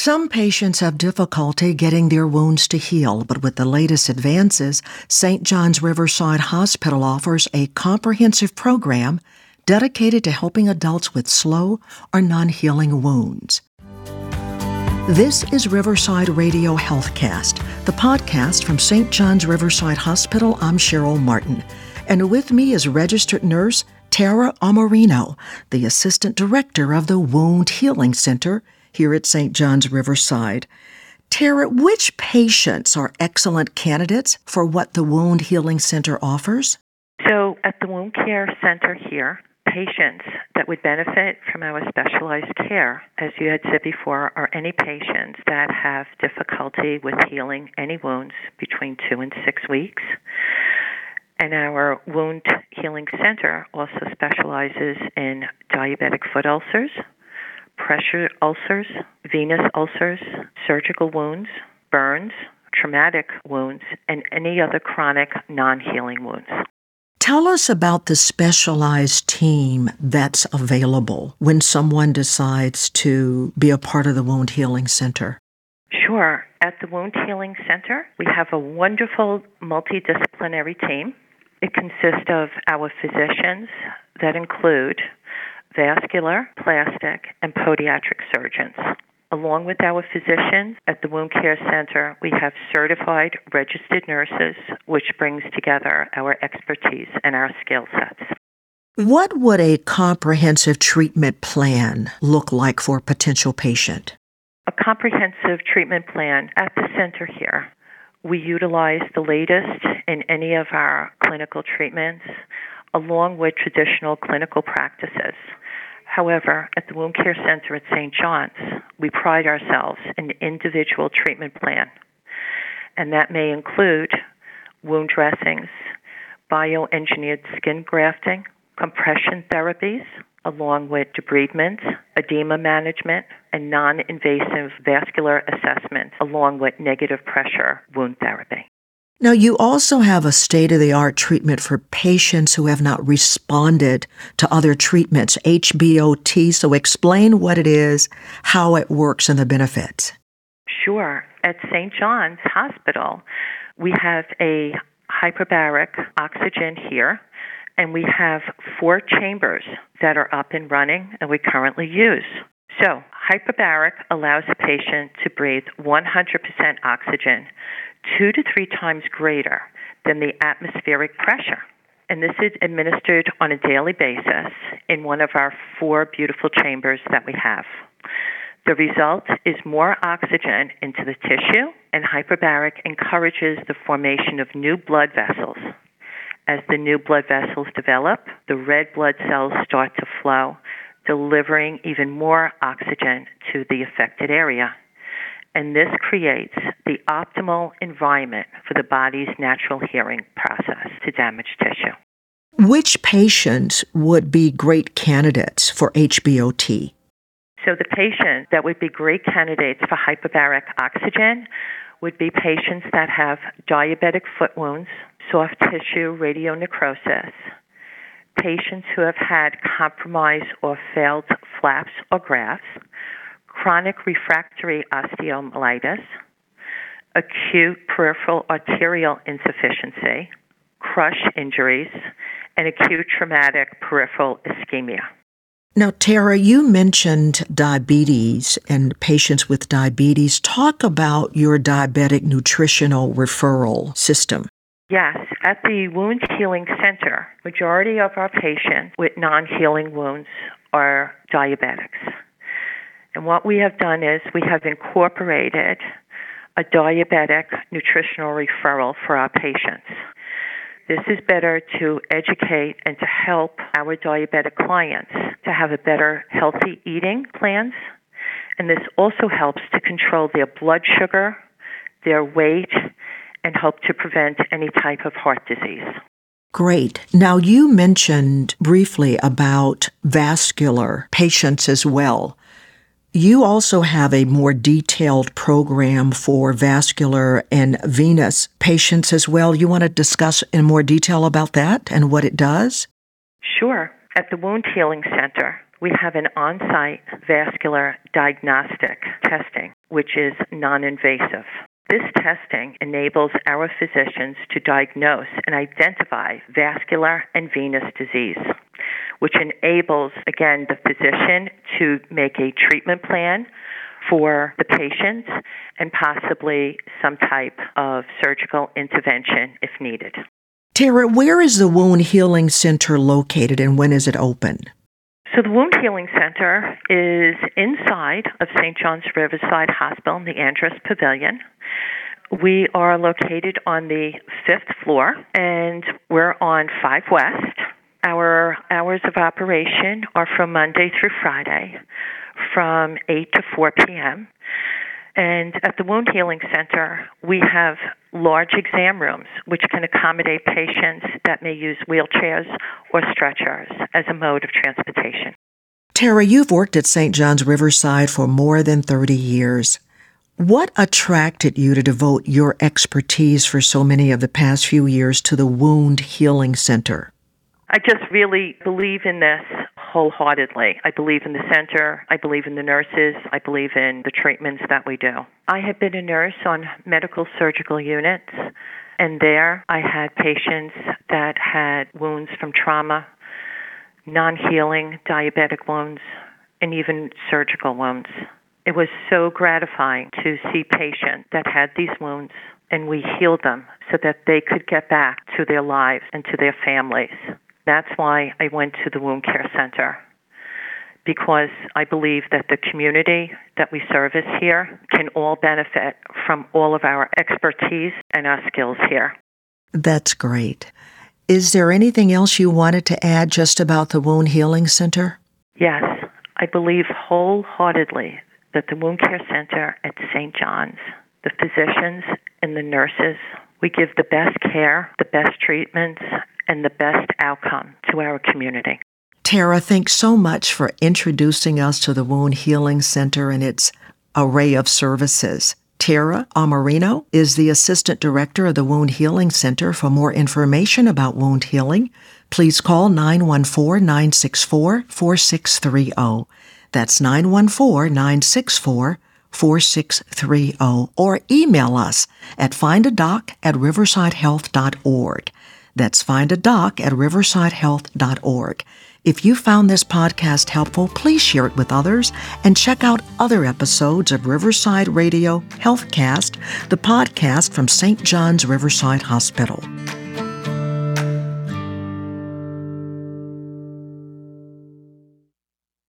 Some patients have difficulty getting their wounds to heal, but with the latest advances, St. John's Riverside Hospital offers a comprehensive program dedicated to helping adults with slow or non healing wounds. This is Riverside Radio Healthcast, the podcast from St. John's Riverside Hospital. I'm Cheryl Martin, and with me is registered nurse Tara Amorino, the assistant director of the Wound Healing Center here at St. John's Riverside. Tara, which patients are excellent candidates for what the Wound Healing Center offers? So, at the Wound Care Center here, patients that would benefit from our specialized care, as you had said before, are any patients that have difficulty with healing any wounds between two and six weeks. And our Wound Healing Center also specializes in diabetic foot ulcers, pressure ulcers, venous ulcers, surgical wounds, burns, traumatic wounds, and any other chronic non healing wounds. Tell us about the specialized team that's available when someone decides to be a part of the Wound Healing Center. Sure. At the Wound Healing Center, we have a wonderful multidisciplinary team. It consists of our physicians that include vascular, plastic, and podiatric surgeons. Along with our physicians at the Wound Care Center, we have certified registered nurses, which brings together our expertise and our skill sets. What would a comprehensive treatment plan look like for a potential patient? A comprehensive treatment plan at the center here. We utilize the latest in any of our clinical treatments along with traditional clinical practices. However, at the Wound Care Center at St. John's, we pride ourselves in an individual treatment plan, and that may include wound dressings, bioengineered skin grafting, compression therapies, along with debridement, edema management, and non invasive vascular assessment, along with negative pressure wound therapy. Now, you also have a state of the art treatment for patients who have not responded to other treatments, HBOT. So, explain what it is, how it works, and the benefits. Sure. At St. John's Hospital, we have a hyperbaric oxygen here, and we have four chambers that are up and running and we currently use. So, hyperbaric allows a patient to breathe 100% oxygen two to three times greater than the atmospheric pressure. And this is administered on a daily basis in one of our four beautiful chambers that we have. The result is more oxygen into the tissue, and hyperbaric encourages the formation of new blood vessels. As the new blood vessels develop, the red blood cells start to flow, delivering even more oxygen to the affected area and this creates the optimal environment for the body's natural healing process to damaged tissue. Which patients would be great candidates for HBOT? So, the patients that would be great candidates for hyperbaric oxygen would be patients that have diabetic foot wounds, soft tissue radionecrosis, patients who have had compromised or failed flaps or grafts, chronic refractory osteomyelitis, acute peripheral arterial insufficiency, crush injuries, and acute traumatic peripheral ischemia. Now, Tara, you mentioned diabetes and patients with diabetes. Talk about your diabetic nutritional referral system. Yes, at the Wound Healing Center, majority of our patients with non-healing wounds are diabetics. And what we have done is we have incorporated a diabetic nutritional referral for our patients. This is better to educate and to help our diabetic clients to have a better healthy eating plans. And this also helps to control their blood sugar, their weight, and help to prevent any type of heart disease. Great. Now, you mentioned briefly about vascular patients as well. You also have a more detailed program for vascular and venous patients as well. You want to discuss in more detail about that and what it does? Sure. At the Wound Healing Center, we have an on site vascular diagnostic testing. which is non invasive. This testing enables our physicians to diagnose and identify vascular and venous disease, which enables, again, the physician to make a treatment plan for the patient and possibly some type of surgical intervention if needed. Tara, where is the Wound Healing Center located and when is it open? So, the Wound Healing Center is inside of St. John's Riverside Hospital in the Andrus Pavilion. We are located on the fifth floor and we're on 5 West. Our hours of operation are from Monday through Friday from 8 to 4 p.m. And at the Wound Healing Center, we have large exam rooms which can accommodate patients that may use wheelchairs or stretchers as a mode of transportation. Tara, you've worked at St. John's Riverside for more than 30 years. What attracted you to devote your expertise for so many of the past few years to the Wound Healing Center? I just really believe in this wholeheartedly. I believe in the center. I believe in the nurses. I believe in the treatments that we do. I have been a nurse on medical surgical units, and there I had patients that had wounds from trauma, non healing diabetic wounds, and even surgical wounds. It was so gratifying to see patients that had these wounds and we healed them so that they could get back to their lives and to their families. That's why I went to the Wound Care Center because I believe that the community that we service here can all benefit from all of our expertise and our skills here. That's great. Is there anything else you wanted to add just about the Wound Healing Center? Yes, I believe wholeheartedly that the Wound Care Center at St. John's, the physicians and the nurses, we give the best care, the best treatments, and the best outcome to our community. Tara, thanks so much for introducing us to the Wound Healing Center and its array of services. Tara Amarino is the Assistant Director of the Wound Healing Center. For more information about wound healing, please call 914 964 4630. That's 914 964 4630 or email us at findadoc at riversidehealth.org. That's find a doc at riversidehealth.org. If you found this podcast helpful, please share it with others and check out other episodes of Riverside Radio Healthcast, the podcast from St. John's Riverside Hospital.